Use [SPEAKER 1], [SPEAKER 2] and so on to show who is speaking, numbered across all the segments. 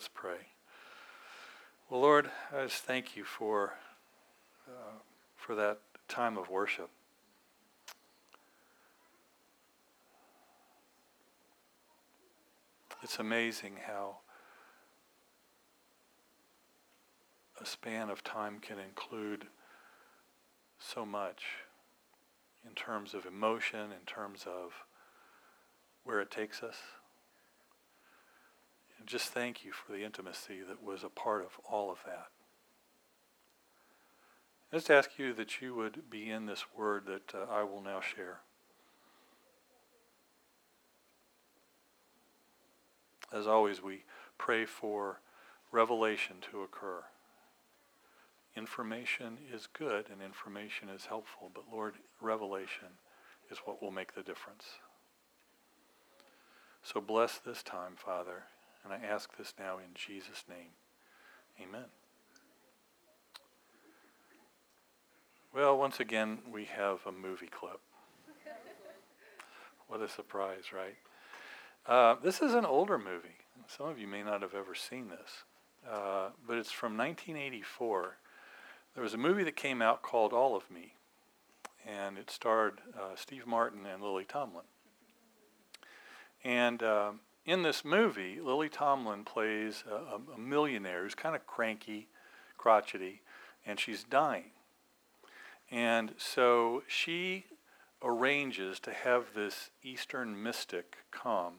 [SPEAKER 1] Let's pray. Well, Lord, I just thank you for, uh, for that time of worship. It's amazing how a span of time can include so much in terms of emotion, in terms of where it takes us. And just thank you for the intimacy that was a part of all of that. I just ask you that you would be in this word that uh, I will now share. As always, we pray for revelation to occur. Information is good and information is helpful, but Lord, revelation is what will make the difference. So bless this time, Father, and I ask this now in Jesus' name. Amen. Well, once again, we have a movie clip. what a surprise, right? Uh, this is an older movie. Some of you may not have ever seen this, uh, but it's from 1984. There was a movie that came out called All of Me, and it starred uh, Steve Martin and Lily Tomlin. And um, in this movie, Lily Tomlin plays a, a millionaire who's kind of cranky, crotchety, and she's dying. And so she arranges to have this Eastern mystic come,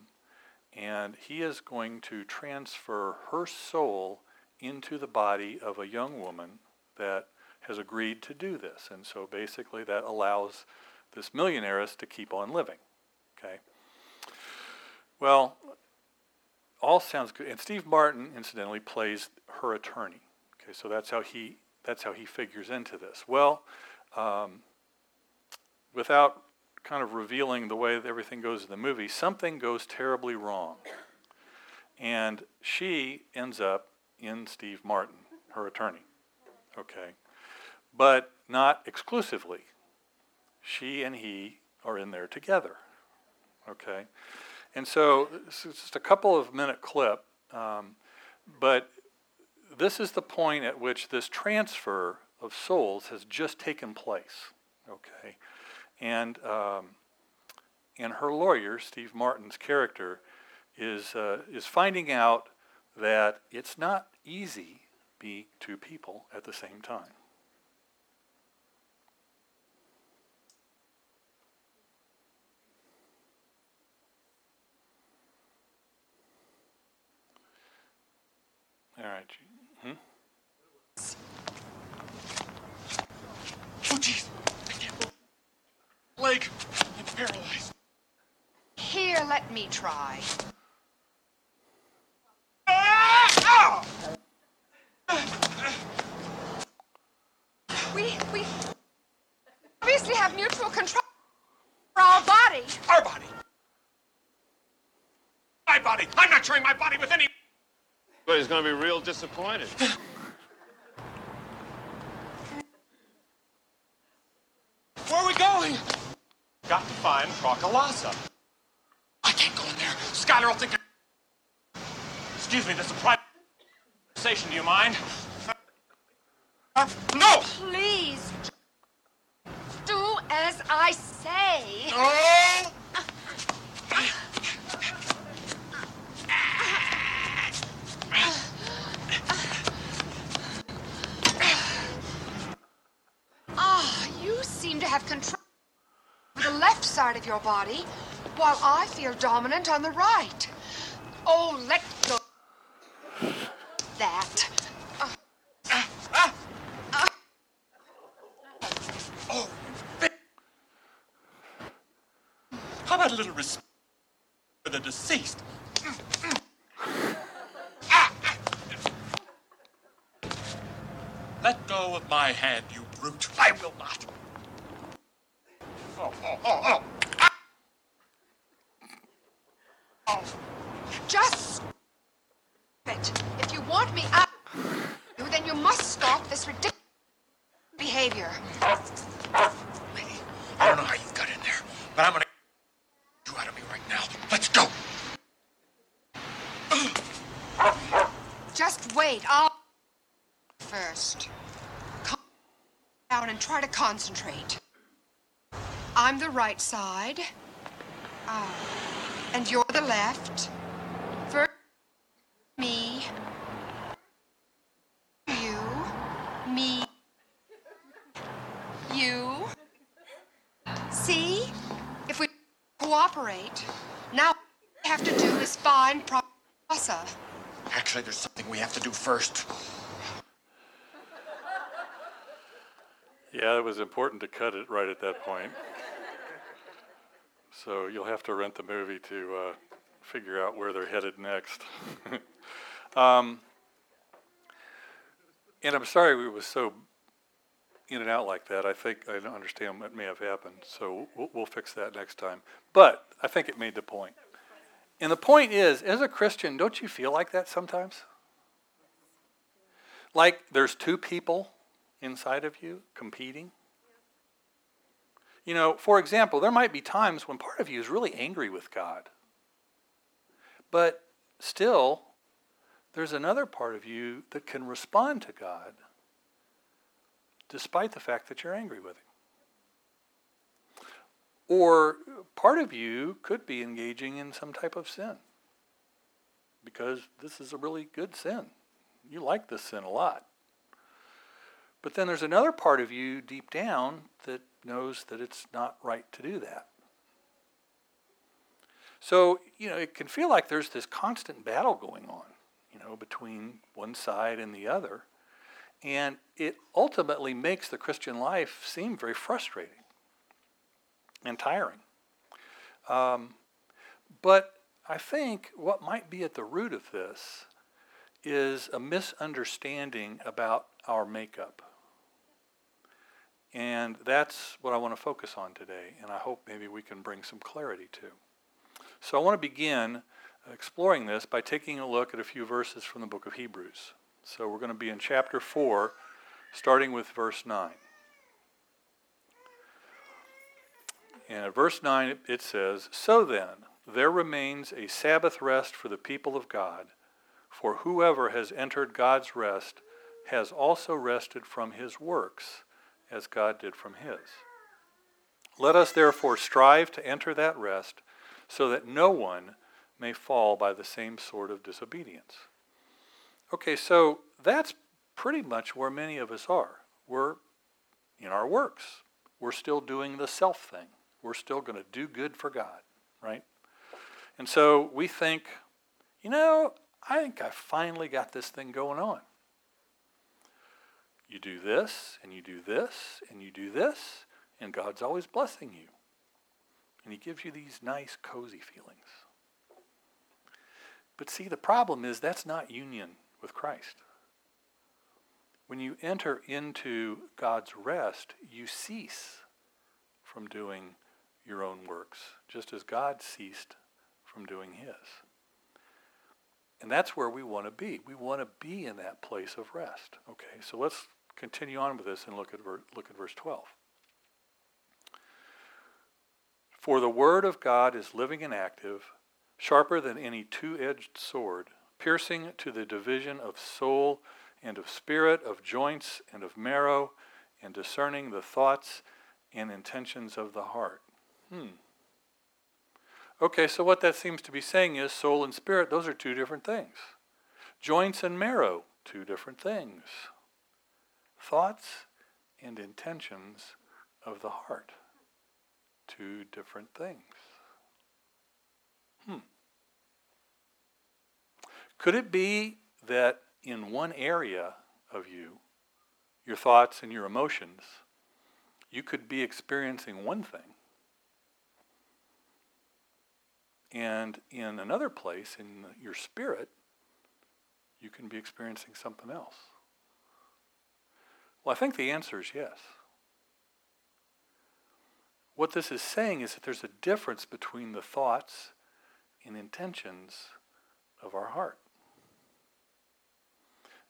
[SPEAKER 1] and he is going to transfer her soul into the body of a young woman that has agreed to do this. And so basically that allows this millionairess to keep on living. Okay. Well, all sounds good. And Steve Martin, incidentally, plays her attorney. Okay, so that's how he that's how he figures into this. Well, um, without kind of revealing the way that everything goes in the movie, something goes terribly wrong, and she ends up in Steve Martin, her attorney. Okay, but not exclusively. She and he are in there together. Okay. And so is just a couple of minute clip, um, but this is the point at which this transfer of souls has just taken place. Okay. And, um, and her lawyer, Steve Martin's character, is, uh, is finding out that it's not easy be two people at the same time. All right. Hmm?
[SPEAKER 2] Oh, jeez. I can't move. Leg. I'm paralyzed.
[SPEAKER 3] Here, let me try.
[SPEAKER 2] Ah!
[SPEAKER 3] We, we obviously have mutual control for our body.
[SPEAKER 2] Our body. My body. I'm not sharing my body with any.
[SPEAKER 4] But he's going to be real disappointed.
[SPEAKER 2] Where are we going? Got to find Prahka Lasa. I can't go in there. Schuyler will think. Excuse me, this is a private conversation. Do you mind? Uh, no!
[SPEAKER 3] Please, do as I say.
[SPEAKER 2] Oh!
[SPEAKER 3] Ah, you seem to have control of the left side of your body, while I feel dominant on the right. Oh, let go. That.
[SPEAKER 2] Oh, How about a little respect for the deceased? Let go of my hand, you brute. I will not. Oh, oh, oh, oh. Oh,
[SPEAKER 3] Just it. If you want me out, then you must stop this ridiculous behavior.
[SPEAKER 2] lady, I don't know how you got in there, but I'm gonna you out of me right now. Let's go.
[SPEAKER 3] Just wait. I'll first. Calm down and try to concentrate. I'm the right side. Ah. And you're the left. First, me. You. Me. You. See? If we cooperate, now what we have to do is find Prasa.
[SPEAKER 2] Actually, there's something we have to do first.
[SPEAKER 1] Yeah, it was important to cut it right at that point. So you'll have to rent the movie to uh, figure out where they're headed next. um, and I'm sorry it was so in and out like that. I think I don't understand what may have happened. So we'll, we'll fix that next time. But I think it made the point. And the point is, as a Christian, don't you feel like that sometimes? Like there's two people inside of you competing? You know, for example, there might be times when part of you is really angry with God. But still, there's another part of you that can respond to God despite the fact that you're angry with Him. Or part of you could be engaging in some type of sin because this is a really good sin. You like this sin a lot. But then there's another part of you deep down that knows that it's not right to do that. So, you know, it can feel like there's this constant battle going on, you know, between one side and the other. And it ultimately makes the Christian life seem very frustrating and tiring. Um, but I think what might be at the root of this is a misunderstanding about our makeup. And that's what I want to focus on today, and I hope maybe we can bring some clarity to. So I want to begin exploring this by taking a look at a few verses from the book of Hebrews. So we're going to be in chapter 4, starting with verse 9. And at verse 9 it says, So then, there remains a Sabbath rest for the people of God, for whoever has entered God's rest has also rested from his works as God did from his. Let us therefore strive to enter that rest so that no one may fall by the same sort of disobedience. Okay, so that's pretty much where many of us are. We're in our works. We're still doing the self thing. We're still going to do good for God, right? And so we think, you know, I think I finally got this thing going on. You do this, and you do this, and you do this, and God's always blessing you. And He gives you these nice, cozy feelings. But see, the problem is that's not union with Christ. When you enter into God's rest, you cease from doing your own works, just as God ceased from doing His. And that's where we want to be. We want to be in that place of rest. Okay, so let's continue on with this and look at, ver- look at verse 12. For the word of God is living and active, sharper than any two edged sword, piercing to the division of soul and of spirit, of joints and of marrow, and discerning the thoughts and intentions of the heart. Hmm. Okay, so what that seems to be saying is soul and spirit, those are two different things. Joints and marrow, two different things thoughts and intentions of the heart. Two different things. Hmm. Could it be that in one area of you, your thoughts and your emotions, you could be experiencing one thing, and in another place, in your spirit, you can be experiencing something else? Well, I think the answer is yes. What this is saying is that there's a difference between the thoughts and intentions of our heart.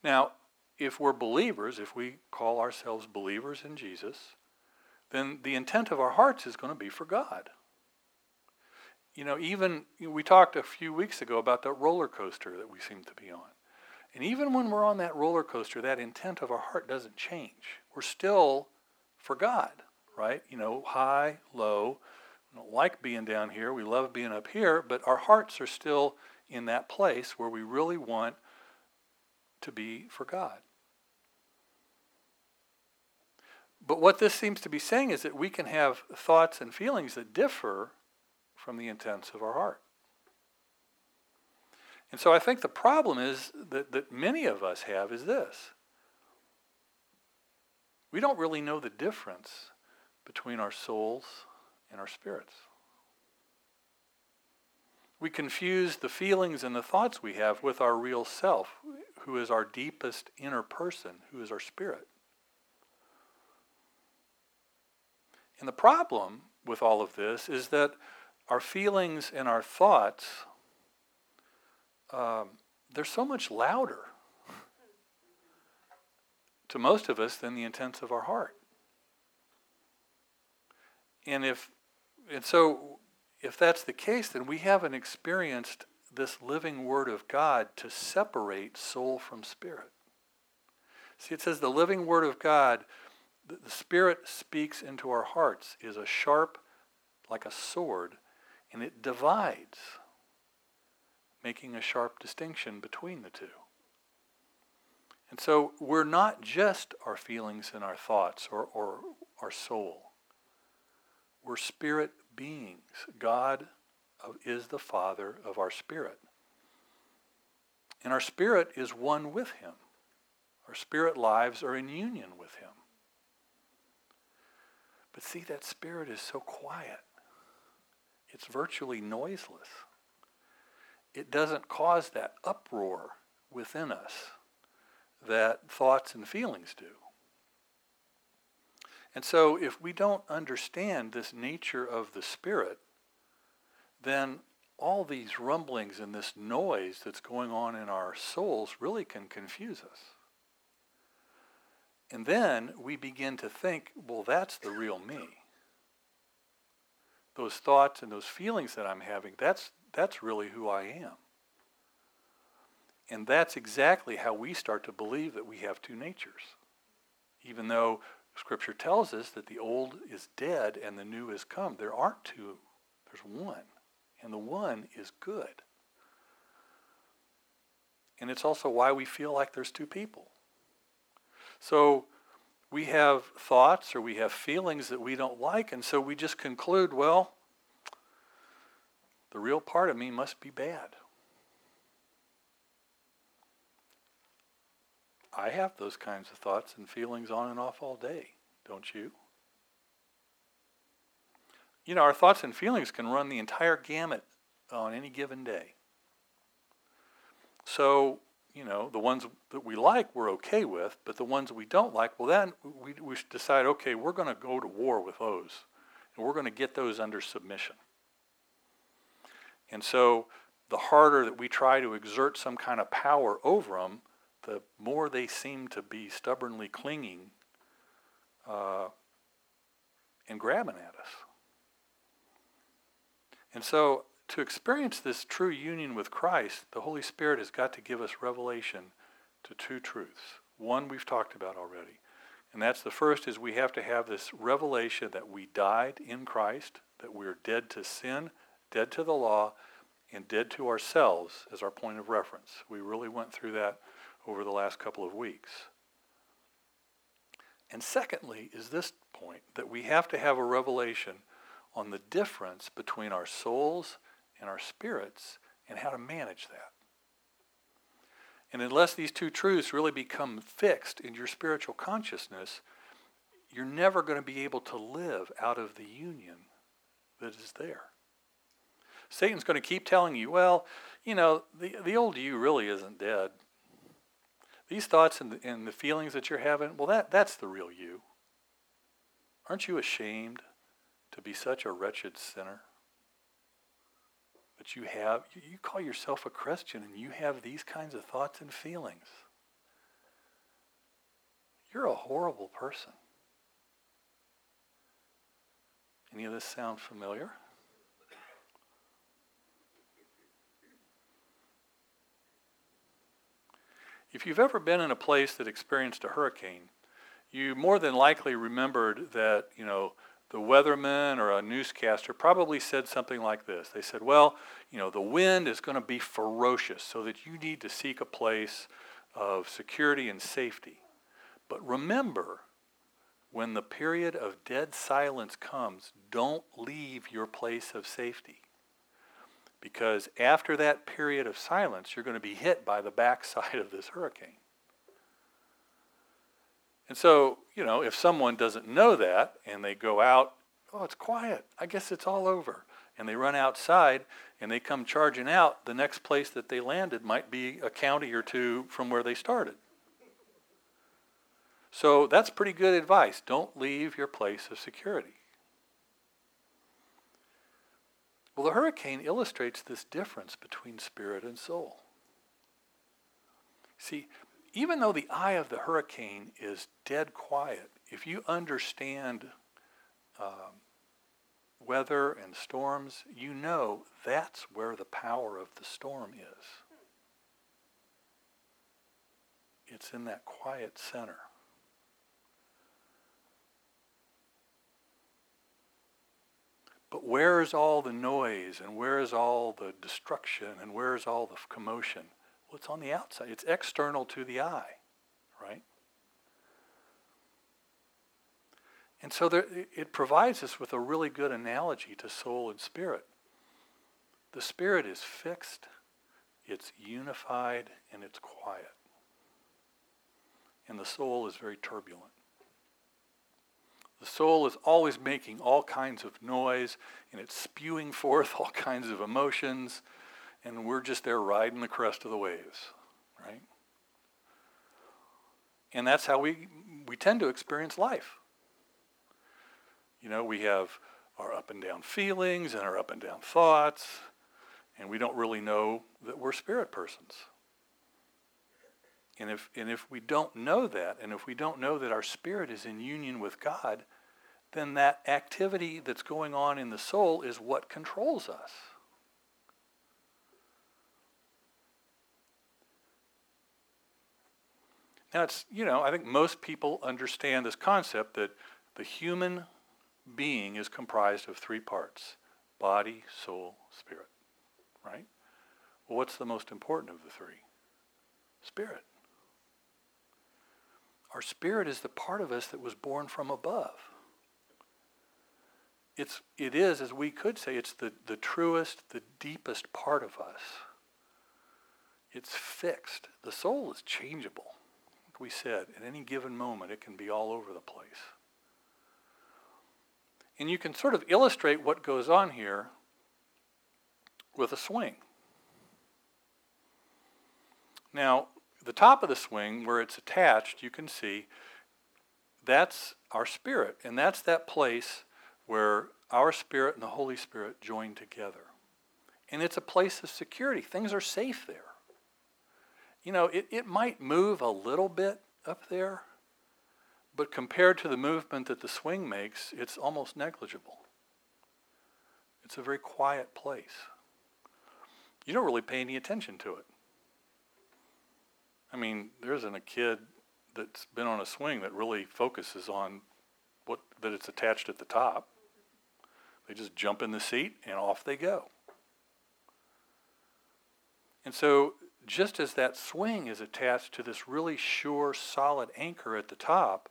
[SPEAKER 1] Now, if we're believers, if we call ourselves believers in Jesus, then the intent of our hearts is going to be for God. You know, even we talked a few weeks ago about that roller coaster that we seem to be on. And even when we're on that roller coaster, that intent of our heart doesn't change. We're still for God, right? You know, high, low. We don't like being down here. We love being up here, but our hearts are still in that place where we really want to be for God. But what this seems to be saying is that we can have thoughts and feelings that differ from the intents of our heart. And so I think the problem is that, that many of us have is this. We don't really know the difference between our souls and our spirits. We confuse the feelings and the thoughts we have with our real self, who is our deepest inner person, who is our spirit. And the problem with all of this is that our feelings and our thoughts um, they're so much louder to most of us than the intents of our heart. And if and so if that's the case, then we haven't experienced this living word of God to separate soul from spirit. See, it says the living word of God, the, the Spirit speaks into our hearts, is a sharp, like a sword, and it divides making a sharp distinction between the two. And so we're not just our feelings and our thoughts or, or our soul. We're spirit beings. God uh, is the Father of our spirit. And our spirit is one with Him. Our spirit lives are in union with Him. But see, that spirit is so quiet. It's virtually noiseless it doesn't cause that uproar within us that thoughts and feelings do. And so if we don't understand this nature of the Spirit, then all these rumblings and this noise that's going on in our souls really can confuse us. And then we begin to think, well, that's the real me. Those thoughts and those feelings that I'm having, that's, that's really who I am. And that's exactly how we start to believe that we have two natures. Even though Scripture tells us that the old is dead and the new is come, there aren't two, there's one. And the one is good. And it's also why we feel like there's two people. So we have thoughts or we have feelings that we don't like, and so we just conclude, well, the real part of me must be bad. I have those kinds of thoughts and feelings on and off all day, don't you? You know, our thoughts and feelings can run the entire gamut on any given day. So, you know, the ones that we like, we're okay with, but the ones we don't like, well, then we, we decide, okay, we're going to go to war with those, and we're going to get those under submission. And so the harder that we try to exert some kind of power over them, the more they seem to be stubbornly clinging uh, and grabbing at us. And so to experience this true union with Christ, the Holy Spirit has got to give us revelation to two truths. One we've talked about already. And that's the first is we have to have this revelation that we died in Christ, that we're dead to sin, dead to the law, and dead to ourselves as our point of reference. We really went through that over the last couple of weeks. And secondly, is this point that we have to have a revelation on the difference between our souls and our spirits and how to manage that. And unless these two truths really become fixed in your spiritual consciousness, you're never going to be able to live out of the union that is there. Satan's going to keep telling you, well, you know, the, the old you really isn't dead. These thoughts and the, and the feelings that you're having, well, that, that's the real you. Aren't you ashamed to be such a wretched sinner? But you have, you call yourself a Christian and you have these kinds of thoughts and feelings. You're a horrible person. Any of this sound familiar? If you've ever been in a place that experienced a hurricane, you more than likely remembered that, you know, the weatherman or a newscaster probably said something like this. They said, well, you know, the wind is going to be ferocious so that you need to seek a place of security and safety. But remember, when the period of dead silence comes, don't leave your place of safety. Because after that period of silence, you're going to be hit by the backside of this hurricane. And so, you know, if someone doesn't know that and they go out, oh, it's quiet. I guess it's all over. And they run outside and they come charging out, the next place that they landed might be a county or two from where they started. So that's pretty good advice. Don't leave your place of security. Well, the hurricane illustrates this difference between spirit and soul. See, even though the eye of the hurricane is dead quiet, if you understand um, weather and storms, you know that's where the power of the storm is. It's in that quiet center. But where is all the noise and where is all the destruction and where is all the commotion? Well, it's on the outside. It's external to the eye, right? And so there, it provides us with a really good analogy to soul and spirit. The spirit is fixed, it's unified, and it's quiet. And the soul is very turbulent. The soul is always making all kinds of noise and it's spewing forth all kinds of emotions and we're just there riding the crest of the waves, right? And that's how we, we tend to experience life. You know, we have our up and down feelings and our up and down thoughts, and we don't really know that we're spirit persons. And if, and if we don't know that, and if we don't know that our spirit is in union with God, then that activity that's going on in the soul is what controls us. Now, it's, you know, I think most people understand this concept that the human being is comprised of three parts body, soul, spirit. Right? Well, what's the most important of the three? Spirit. Our spirit is the part of us that was born from above. It's, it is, as we could say, it's the, the truest, the deepest part of us. It's fixed. The soul is changeable we said, at any given moment, it can be all over the place. And you can sort of illustrate what goes on here with a swing. Now, the top of the swing, where it's attached, you can see that's our spirit. And that's that place where our spirit and the Holy Spirit join together. And it's a place of security. Things are safe there you know, it, it might move a little bit up there, but compared to the movement that the swing makes, it's almost negligible. It's a very quiet place. You don't really pay any attention to it. I mean, there isn't a kid that's been on a swing that really focuses on what that it's attached at the top. They just jump in the seat and off they go. And so just as that swing is attached to this really sure, solid anchor at the top,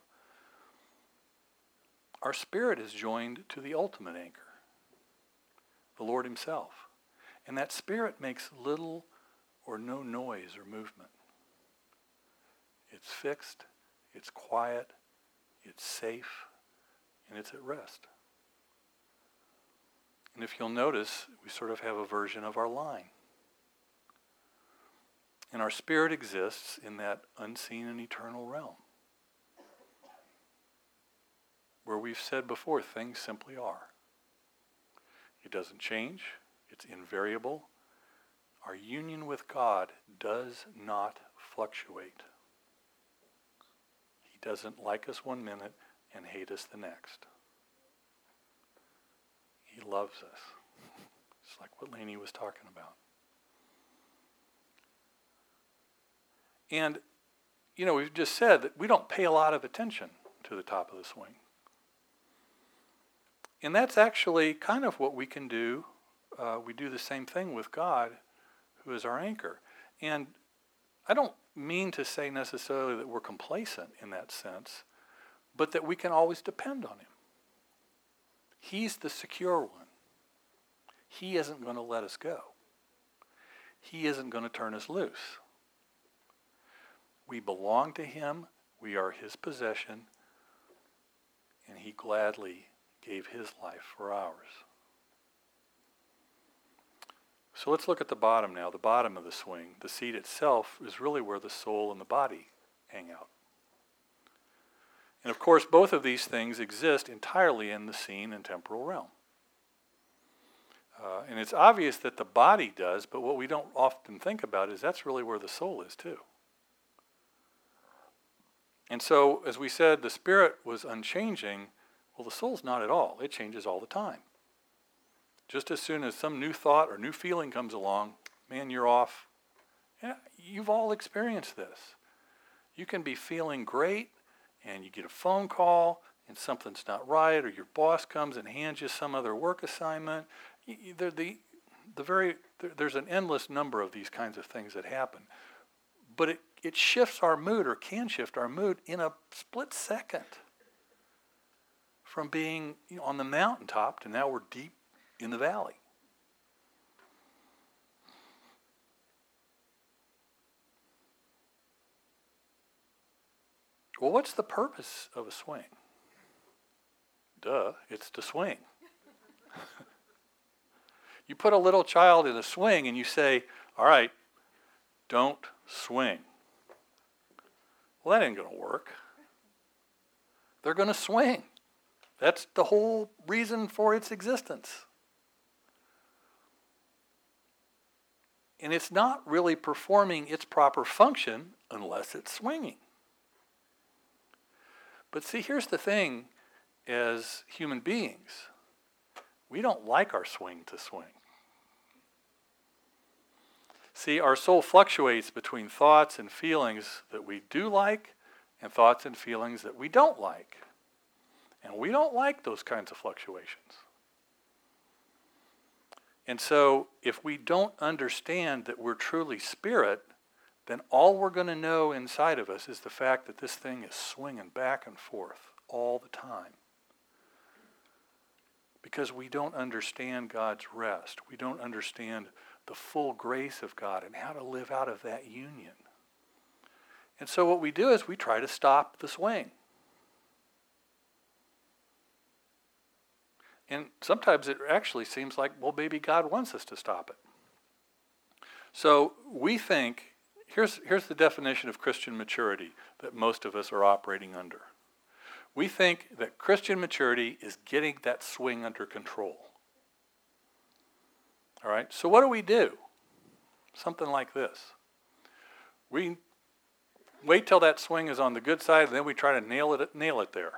[SPEAKER 1] our spirit is joined to the ultimate anchor, the Lord Himself. And that spirit makes little or no noise or movement. It's fixed, it's quiet, it's safe, and it's at rest. And if you'll notice, we sort of have a version of our line. And our spirit exists in that unseen and eternal realm. Where we've said before, things simply are. It doesn't change, it's invariable. Our union with God does not fluctuate. Doesn't like us one minute and hate us the next. He loves us. It's like what Laney was talking about. And you know, we've just said that we don't pay a lot of attention to the top of the swing. And that's actually kind of what we can do. Uh, we do the same thing with God, who is our anchor. And I don't mean to say necessarily that we're complacent in that sense, but that we can always depend on Him. He's the secure one. He isn't going to let us go. He isn't going to turn us loose. We belong to Him. We are His possession. And He gladly gave His life for ours. So let's look at the bottom now, the bottom of the swing. The seat itself is really where the soul and the body hang out. And of course, both of these things exist entirely in the seen and temporal realm. Uh, and it's obvious that the body does, but what we don't often think about is that's really where the soul is too. And so, as we said, the spirit was unchanging. Well, the soul's not at all. It changes all the time. Just as soon as some new thought or new feeling comes along, man, you're off. Yeah, you've all experienced this. You can be feeling great, and you get a phone call, and something's not right, or your boss comes and hands you some other work assignment, the, the, very, there's an endless number of these kinds of things that happen. But it, it shifts our mood or can shift our mood in a split second from being you know, on the mountaintop to now we're deep in the valley. Well, what's the purpose of a swing? Duh, it's to swing. You put a little child in a swing and you say, all right, don't swing. Well, that ain't going to work. They're going to swing. That's the whole reason for its existence. And it's not really performing its proper function unless it's swinging. But see, here's the thing as human beings we don't like our swing to swing. See, our soul fluctuates between thoughts and feelings that we do like and thoughts and feelings that we don't like. And we don't like those kinds of fluctuations. And so, if we don't understand that we're truly spirit, then all we're going to know inside of us is the fact that this thing is swinging back and forth all the time. Because we don't understand God's rest. We don't understand the full grace of God and how to live out of that union. And so what we do is we try to stop the swing. And sometimes it actually seems like, well, maybe God wants us to stop it. So we think, here's, here's the definition of Christian maturity that most of us are operating under. We think that Christian maturity is getting that swing under control. All right, so what do we do? Something like this. We wait till that swing is on the good side, and then we try to nail it, nail it there.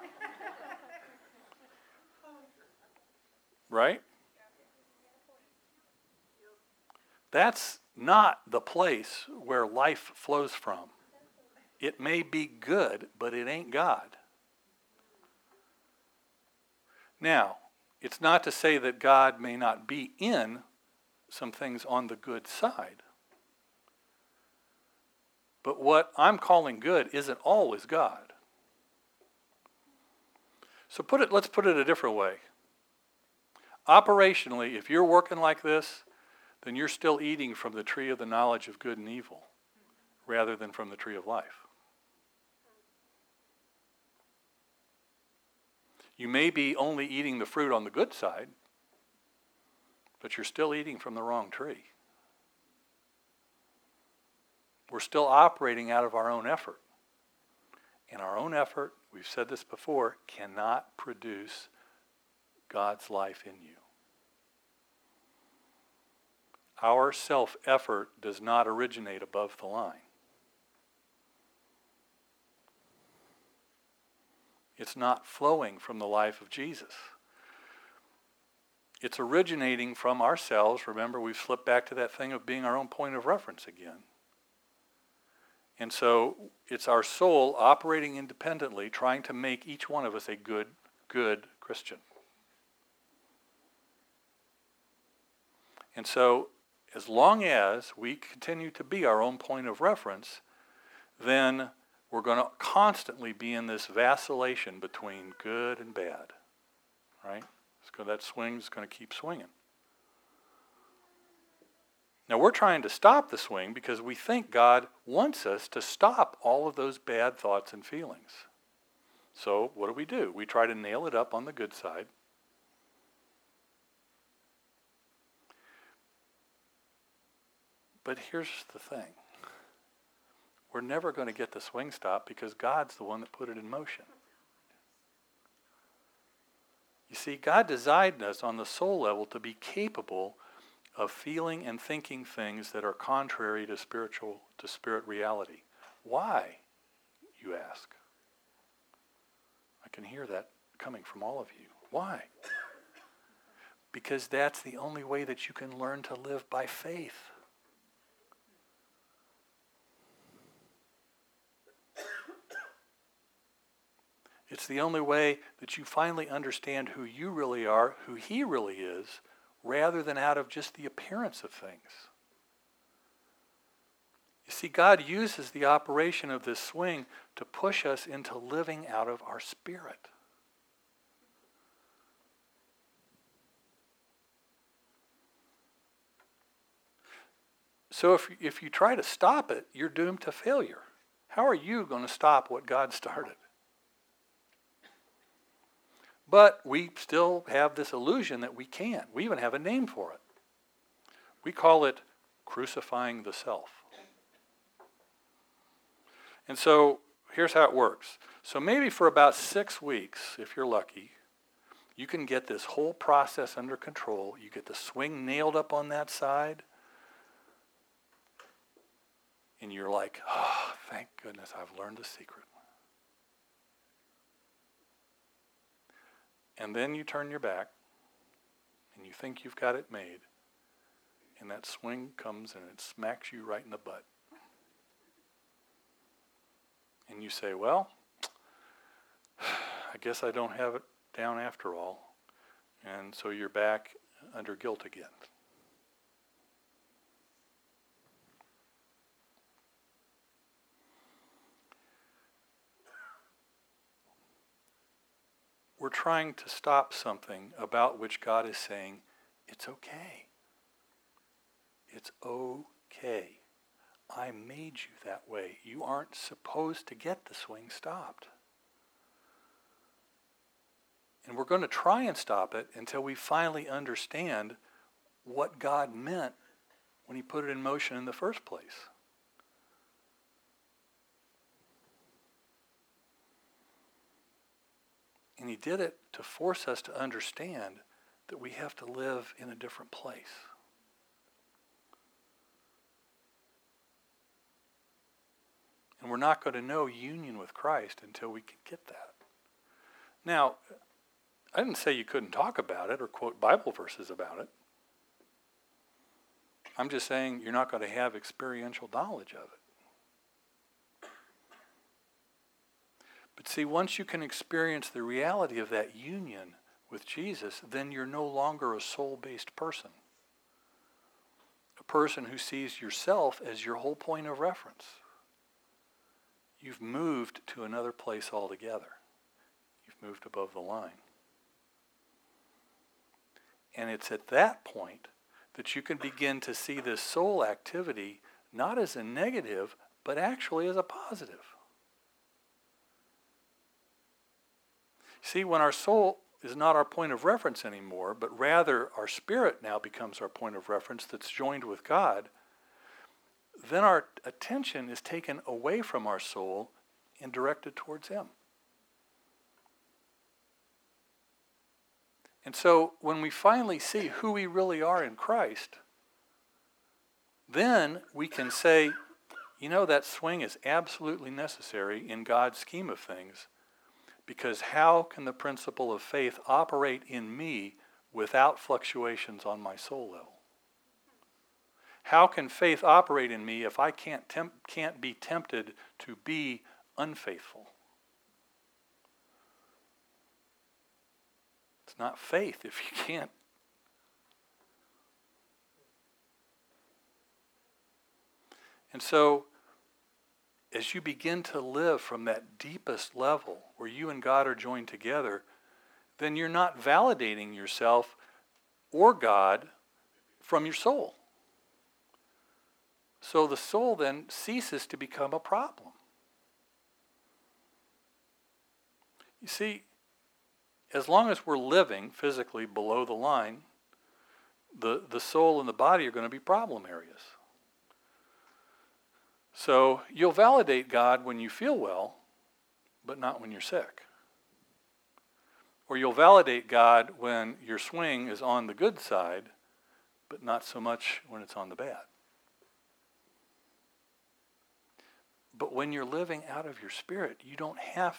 [SPEAKER 1] Right? That's not the place where life flows from. It may be good, but it ain't God. Now, it's not to say that God may not be in some things on the good side. But what I'm calling good isn't always God. So put it let's put it a different way. Operationally, if you're working like this, then you're still eating from the tree of the knowledge of good and evil rather than from the tree of life. You may be only eating the fruit on the good side, but you're still eating from the wrong tree. We're still operating out of our own effort. And our own effort, we've said this before, cannot produce God's life in you. Our self effort does not originate above the line. It's not flowing from the life of Jesus. It's originating from ourselves. Remember, we've slipped back to that thing of being our own point of reference again. And so it's our soul operating independently, trying to make each one of us a good, good Christian. And so, as long as we continue to be our own point of reference, then we're going to constantly be in this vacillation between good and bad. Right? So that swing is going to keep swinging. Now, we're trying to stop the swing because we think God wants us to stop all of those bad thoughts and feelings. So, what do we do? We try to nail it up on the good side. But here's the thing we're never going to get the swing stop because God's the one that put it in motion. You see, God designed us on the soul level to be capable of feeling and thinking things that are contrary to spiritual to spirit reality. Why, you ask? I can hear that coming from all of you. Why? Because that's the only way that you can learn to live by faith. It's the only way that you finally understand who you really are, who He really is, rather than out of just the appearance of things. You see, God uses the operation of this swing to push us into living out of our spirit. So if, if you try to stop it, you're doomed to failure. How are you going to stop what God started? But we still have this illusion that we can. We even have a name for it. We call it crucifying the self. And so here's how it works. So maybe for about six weeks, if you're lucky, you can get this whole process under control. You get the swing nailed up on that side. And you're like, oh, thank goodness I've learned the secret. And then you turn your back and you think you've got it made. And that swing comes and it smacks you right in the butt. And you say, well, I guess I don't have it down after all. And so you're back under guilt again. We're trying to stop something about which God is saying, it's okay. It's okay. I made you that way. You aren't supposed to get the swing stopped. And we're going to try and stop it until we finally understand what God meant when he put it in motion in the first place. And he did it to force us to understand that we have to live in a different place. And we're not going to know union with Christ until we can get that. Now, I didn't say you couldn't talk about it or quote Bible verses about it. I'm just saying you're not going to have experiential knowledge of it. But see, once you can experience the reality of that union with Jesus, then you're no longer a soul based person. A person who sees yourself as your whole point of reference. You've moved to another place altogether. You've moved above the line. And it's at that point that you can begin to see this soul activity not as a negative, but actually as a positive. See, when our soul is not our point of reference anymore, but rather our spirit now becomes our point of reference that's joined with God, then our attention is taken away from our soul and directed towards Him. And so when we finally see who we really are in Christ, then we can say, you know, that swing is absolutely necessary in God's scheme of things because how can the principle of faith operate in me without fluctuations on my soul level? How can faith operate in me if I can't, temp- can't be tempted to be unfaithful? It's not faith if you can't. And so, as you begin to live from that deepest level where you and God are joined together, then you're not validating yourself or God from your soul. So the soul then ceases to become a problem. You see, as long as we're living physically below the line, the, the soul and the body are going to be problem areas. So you'll validate God when you feel well, but not when you're sick. Or you'll validate God when your swing is on the good side, but not so much when it's on the bad. But when you're living out of your spirit, you don't have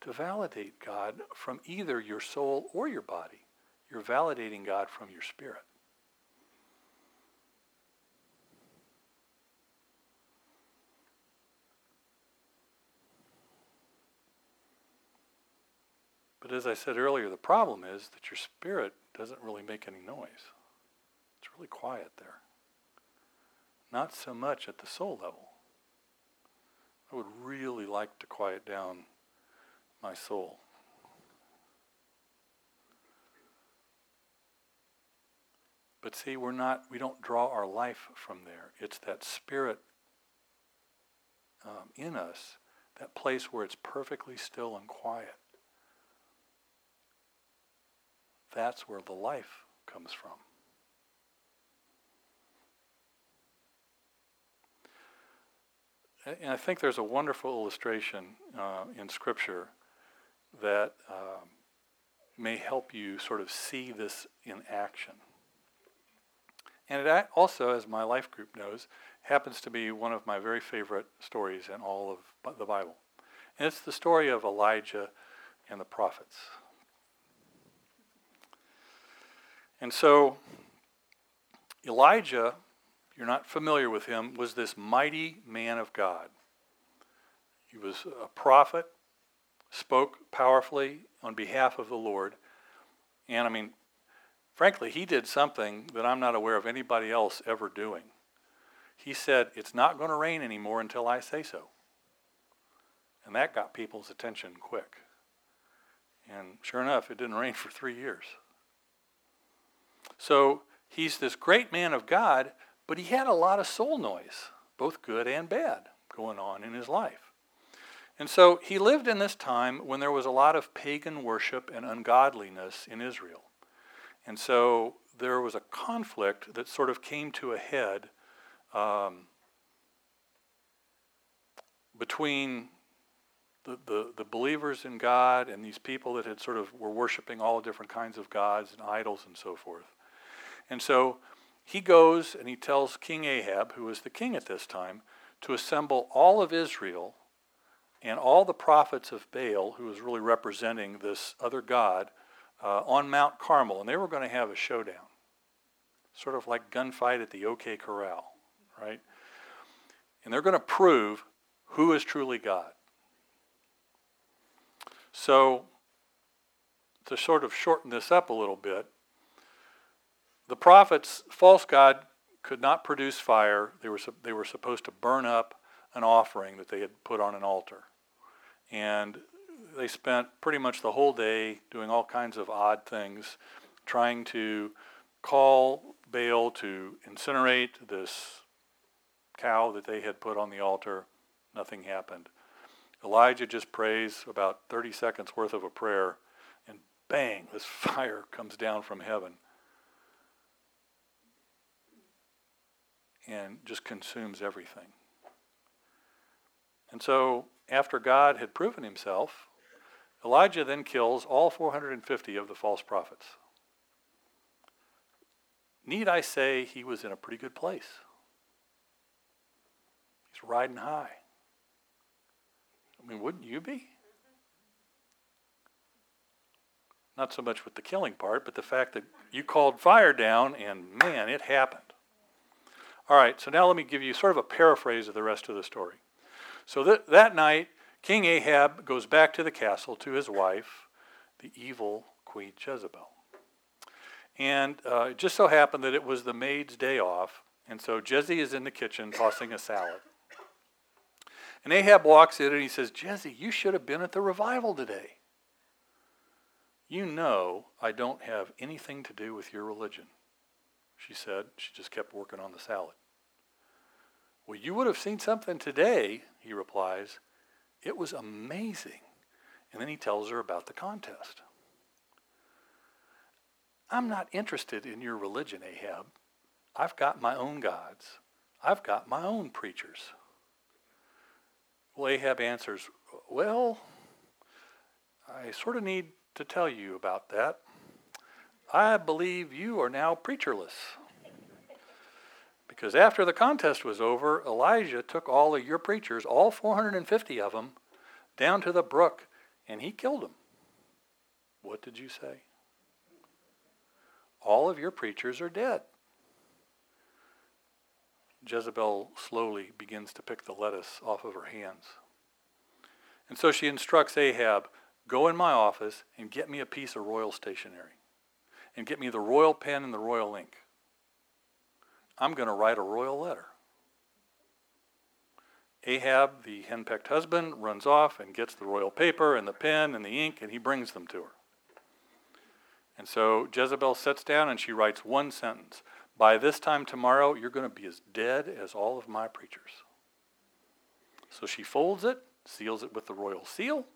[SPEAKER 1] to validate God from either your soul or your body. You're validating God from your spirit. But as I said earlier, the problem is that your spirit doesn't really make any noise. It's really quiet there. Not so much at the soul level. I would really like to quiet down my soul. But see, we're not, we don't draw our life from there. It's that spirit um, in us, that place where it's perfectly still and quiet. That's where the life comes from. And I think there's a wonderful illustration uh, in Scripture that um, may help you sort of see this in action. And it also, as my life group knows, happens to be one of my very favorite stories in all of the Bible. And it's the story of Elijah and the prophets. And so, Elijah, you're not familiar with him, was this mighty man of God. He was a prophet, spoke powerfully on behalf of the Lord. And I mean, frankly, he did something that I'm not aware of anybody else ever doing. He said, It's not going to rain anymore until I say so. And that got people's attention quick. And sure enough, it didn't rain for three years. So he's this great man of God, but he had a lot of soul noise, both good and bad, going on in his life. And so he lived in this time when there was a lot of pagan worship and ungodliness in Israel. And so there was a conflict that sort of came to a head um, between the, the, the, believers in God and these people that had sort of were worshiping all different kinds of gods and idols and so forth. And so he goes and he tells King Ahab, who was the king at this time, to assemble all of Israel and all the prophets of Baal, who was really representing this other god, uh, on Mount Carmel. And they were going to have a showdown, sort of like gunfight at the OK Corral, right? And they're going to prove who is truly God. So, to sort of shorten this up a little bit, the prophets, false God, could not produce fire. They were, they were supposed to burn up an offering that they had put on an altar. And they spent pretty much the whole day doing all kinds of odd things, trying to call Baal to incinerate this cow that they had put on the altar. Nothing happened. Elijah just prays about 30 seconds worth of a prayer, and bang, this fire comes down from heaven. and just consumes everything. And so, after God had proven himself, Elijah then kills all 450 of the false prophets. Need I say he was in a pretty good place? He's riding high. I mean, wouldn't you be? Not so much with the killing part, but the fact that you called fire down and man, it happened. All right, so now let me give you sort of a paraphrase of the rest of the story. So that, that night, King Ahab goes back to the castle to his wife, the evil Queen Jezebel. And uh, it just so happened that it was the maid's day off, and so Jezzy is in the kitchen tossing a salad. And Ahab walks in and he says, Jezzy, you should have been at the revival today. You know I don't have anything to do with your religion, she said. She just kept working on the salad. Well, you would have seen something today, he replies. It was amazing. And then he tells her about the contest. I'm not interested in your religion, Ahab. I've got my own gods. I've got my own preachers. Well, Ahab answers, Well, I sort of need to tell you about that. I believe you are now preacherless. Because after the contest was over, Elijah took all of your preachers, all 450 of them, down to the brook and he killed them. What did you say? All of your preachers are dead. Jezebel slowly begins to pick the lettuce off of her hands. And so she instructs Ahab go in my office and get me a piece of royal stationery and get me the royal pen and the royal ink. I'm going to write a royal letter. Ahab, the henpecked husband, runs off and gets the royal paper and the pen and the ink, and he brings them to her. And so Jezebel sits down and she writes one sentence By this time tomorrow, you're going to be as dead as all of my preachers. So she folds it, seals it with the royal seal,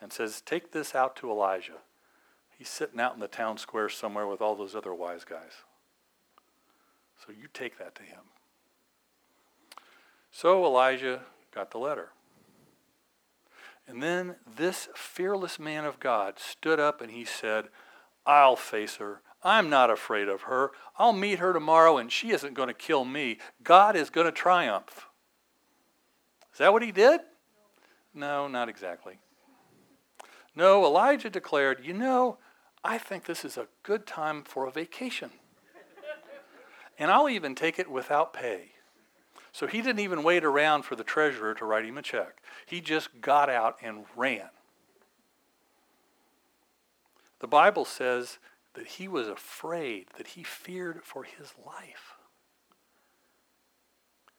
[SPEAKER 1] and says, Take this out to Elijah. He's sitting out in the town square somewhere with all those other wise guys. So you take that to him. So Elijah got the letter. And then this fearless man of God stood up and he said, I'll face her. I'm not afraid of her. I'll meet her tomorrow and she isn't going to kill me. God is going to triumph. Is that what he did? No, not exactly. No, Elijah declared, You know, I think this is a good time for a vacation. and I'll even take it without pay. So he didn't even wait around for the treasurer to write him a check. He just got out and ran. The Bible says that he was afraid, that he feared for his life.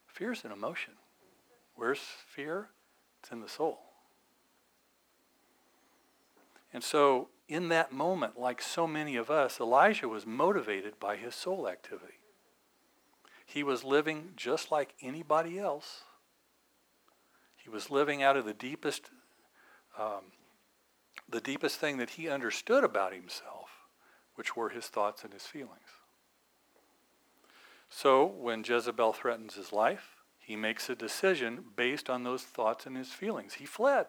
[SPEAKER 1] Fear is an emotion. Where's fear? It's in the soul. And so, in that moment, like so many of us, Elijah was motivated by his soul activity. He was living just like anybody else. He was living out of the deepest, um, the deepest thing that he understood about himself, which were his thoughts and his feelings. So when Jezebel threatens his life, he makes a decision based on those thoughts and his feelings. He fled.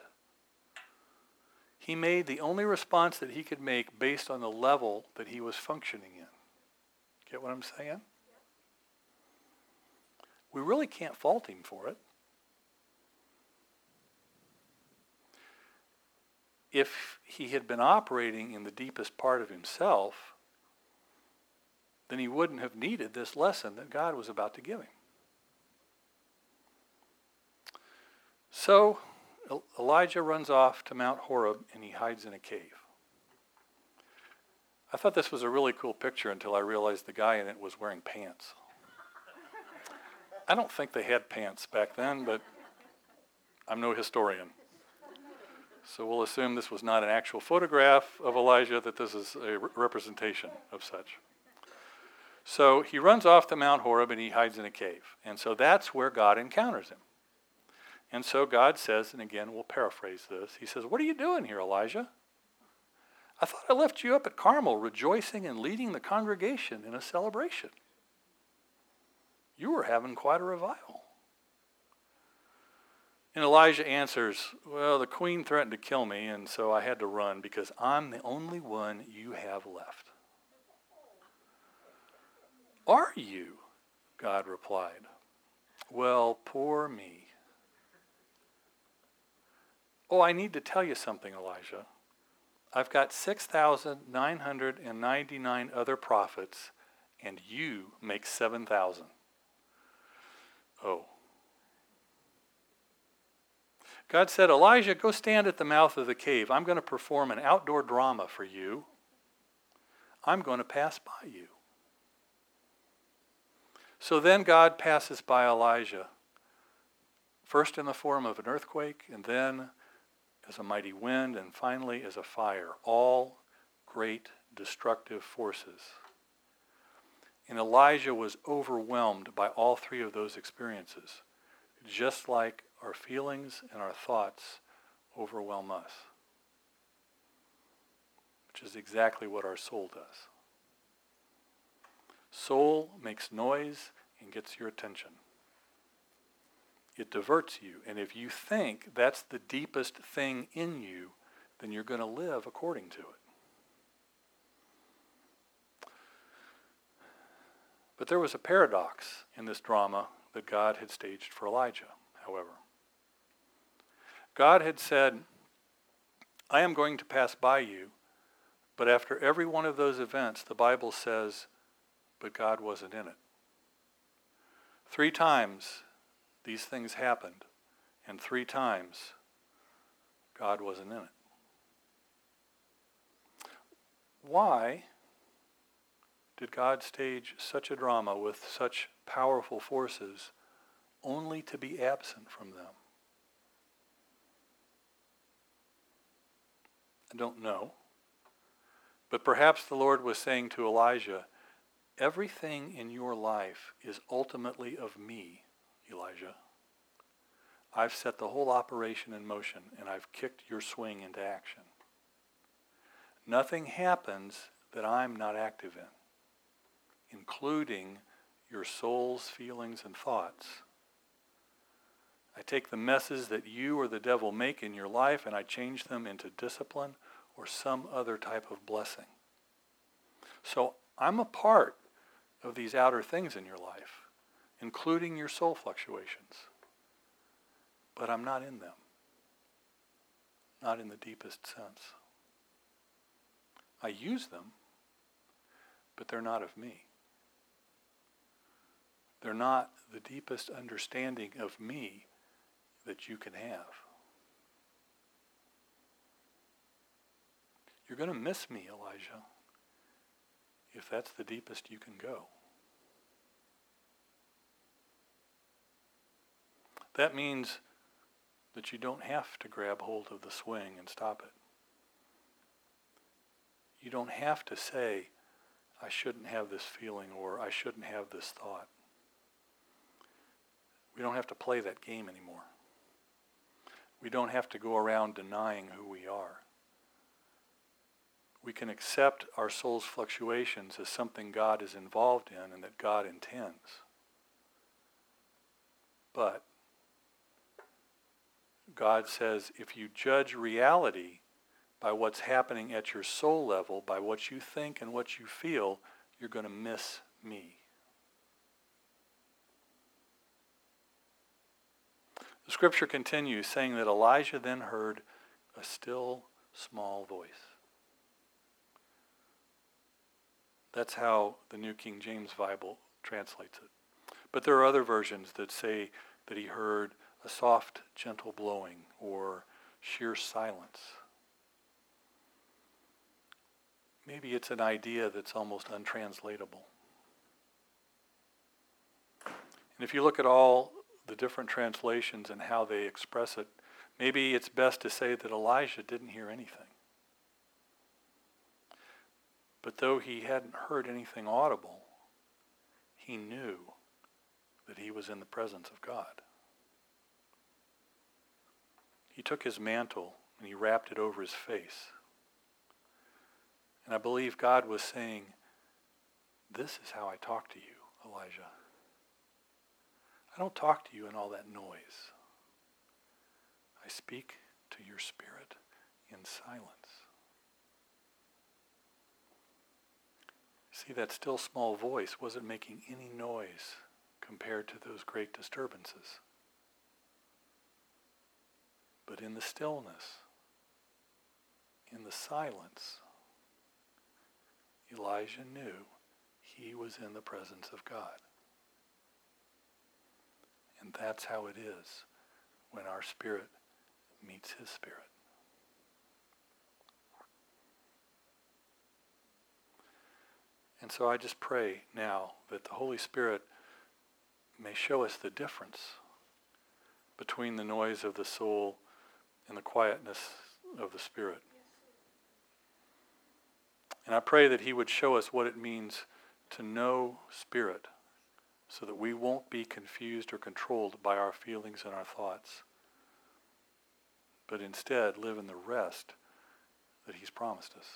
[SPEAKER 1] He made the only response that he could make based on the level that he was functioning in. Get what I'm saying? we really can't fault him for it. If he had been operating in the deepest part of himself, then he wouldn't have needed this lesson that God was about to give him. So Elijah runs off to Mount Horeb and he hides in a cave. I thought this was a really cool picture until I realized the guy in it was wearing pants. I don't think they had pants back then, but I'm no historian. So we'll assume this was not an actual photograph of Elijah, that this is a re- representation of such. So he runs off to Mount Horeb and he hides in a cave. And so that's where God encounters him. And so God says, and again, we'll paraphrase this He says, What are you doing here, Elijah? I thought I left you up at Carmel rejoicing and leading the congregation in a celebration you were having quite a revival. And Elijah answers, Well, the queen threatened to kill me, and so I had to run because I'm the only one you have left. Are you? God replied. Well, poor me. Oh, I need to tell you something, Elijah. I've got 6,999 other prophets, and you make 7,000. Oh. God said, Elijah, go stand at the mouth of the cave. I'm going to perform an outdoor drama for you. I'm going to pass by you. So then God passes by Elijah, first in the form of an earthquake, and then as a mighty wind, and finally as a fire, all great destructive forces. And Elijah was overwhelmed by all three of those experiences, just like our feelings and our thoughts overwhelm us, which is exactly what our soul does. Soul makes noise and gets your attention. It diverts you. And if you think that's the deepest thing in you, then you're going to live according to it. But there was a paradox in this drama that God had staged for Elijah, however. God had said, I am going to pass by you, but after every one of those events, the Bible says, but God wasn't in it. Three times these things happened, and three times God wasn't in it. Why did God stage such a drama with such powerful forces only to be absent from them? I don't know. But perhaps the Lord was saying to Elijah, Everything in your life is ultimately of me, Elijah. I've set the whole operation in motion and I've kicked your swing into action. Nothing happens that I'm not active in, including your soul's feelings and thoughts. I take the messes that you or the devil make in your life and I change them into discipline or some other type of blessing. So I'm a part of these outer things in your life, including your soul fluctuations. But I'm not in them, not in the deepest sense. I use them, but they're not of me. They're not the deepest understanding of me that you can have. You're going to miss me, Elijah, if that's the deepest you can go. That means that you don't have to grab hold of the swing and stop it. You don't have to say, I shouldn't have this feeling or I shouldn't have this thought. We don't have to play that game anymore. We don't have to go around denying who we are. We can accept our soul's fluctuations as something God is involved in and that God intends. But God says if you judge reality by what's happening at your soul level, by what you think and what you feel, you're going to miss me. The scripture continues saying that Elijah then heard a still small voice. That's how the New King James Bible translates it. But there are other versions that say that he heard a soft, gentle blowing or sheer silence. Maybe it's an idea that's almost untranslatable. And if you look at all the different translations and how they express it, maybe it's best to say that Elijah didn't hear anything. But though he hadn't heard anything audible, he knew that he was in the presence of God. He took his mantle and he wrapped it over his face. And I believe God was saying, This is how I talk to you, Elijah. I don't talk to you in all that noise. I speak to your spirit in silence. See, that still small voice wasn't making any noise compared to those great disturbances. But in the stillness, in the silence, Elijah knew he was in the presence of God. And that's how it is when our spirit meets his spirit. And so I just pray now that the Holy Spirit may show us the difference between the noise of the soul and the quietness of the spirit. And I pray that he would show us what it means to know spirit so that we won't be confused or controlled by our feelings and our thoughts, but instead live in the rest that he's promised us.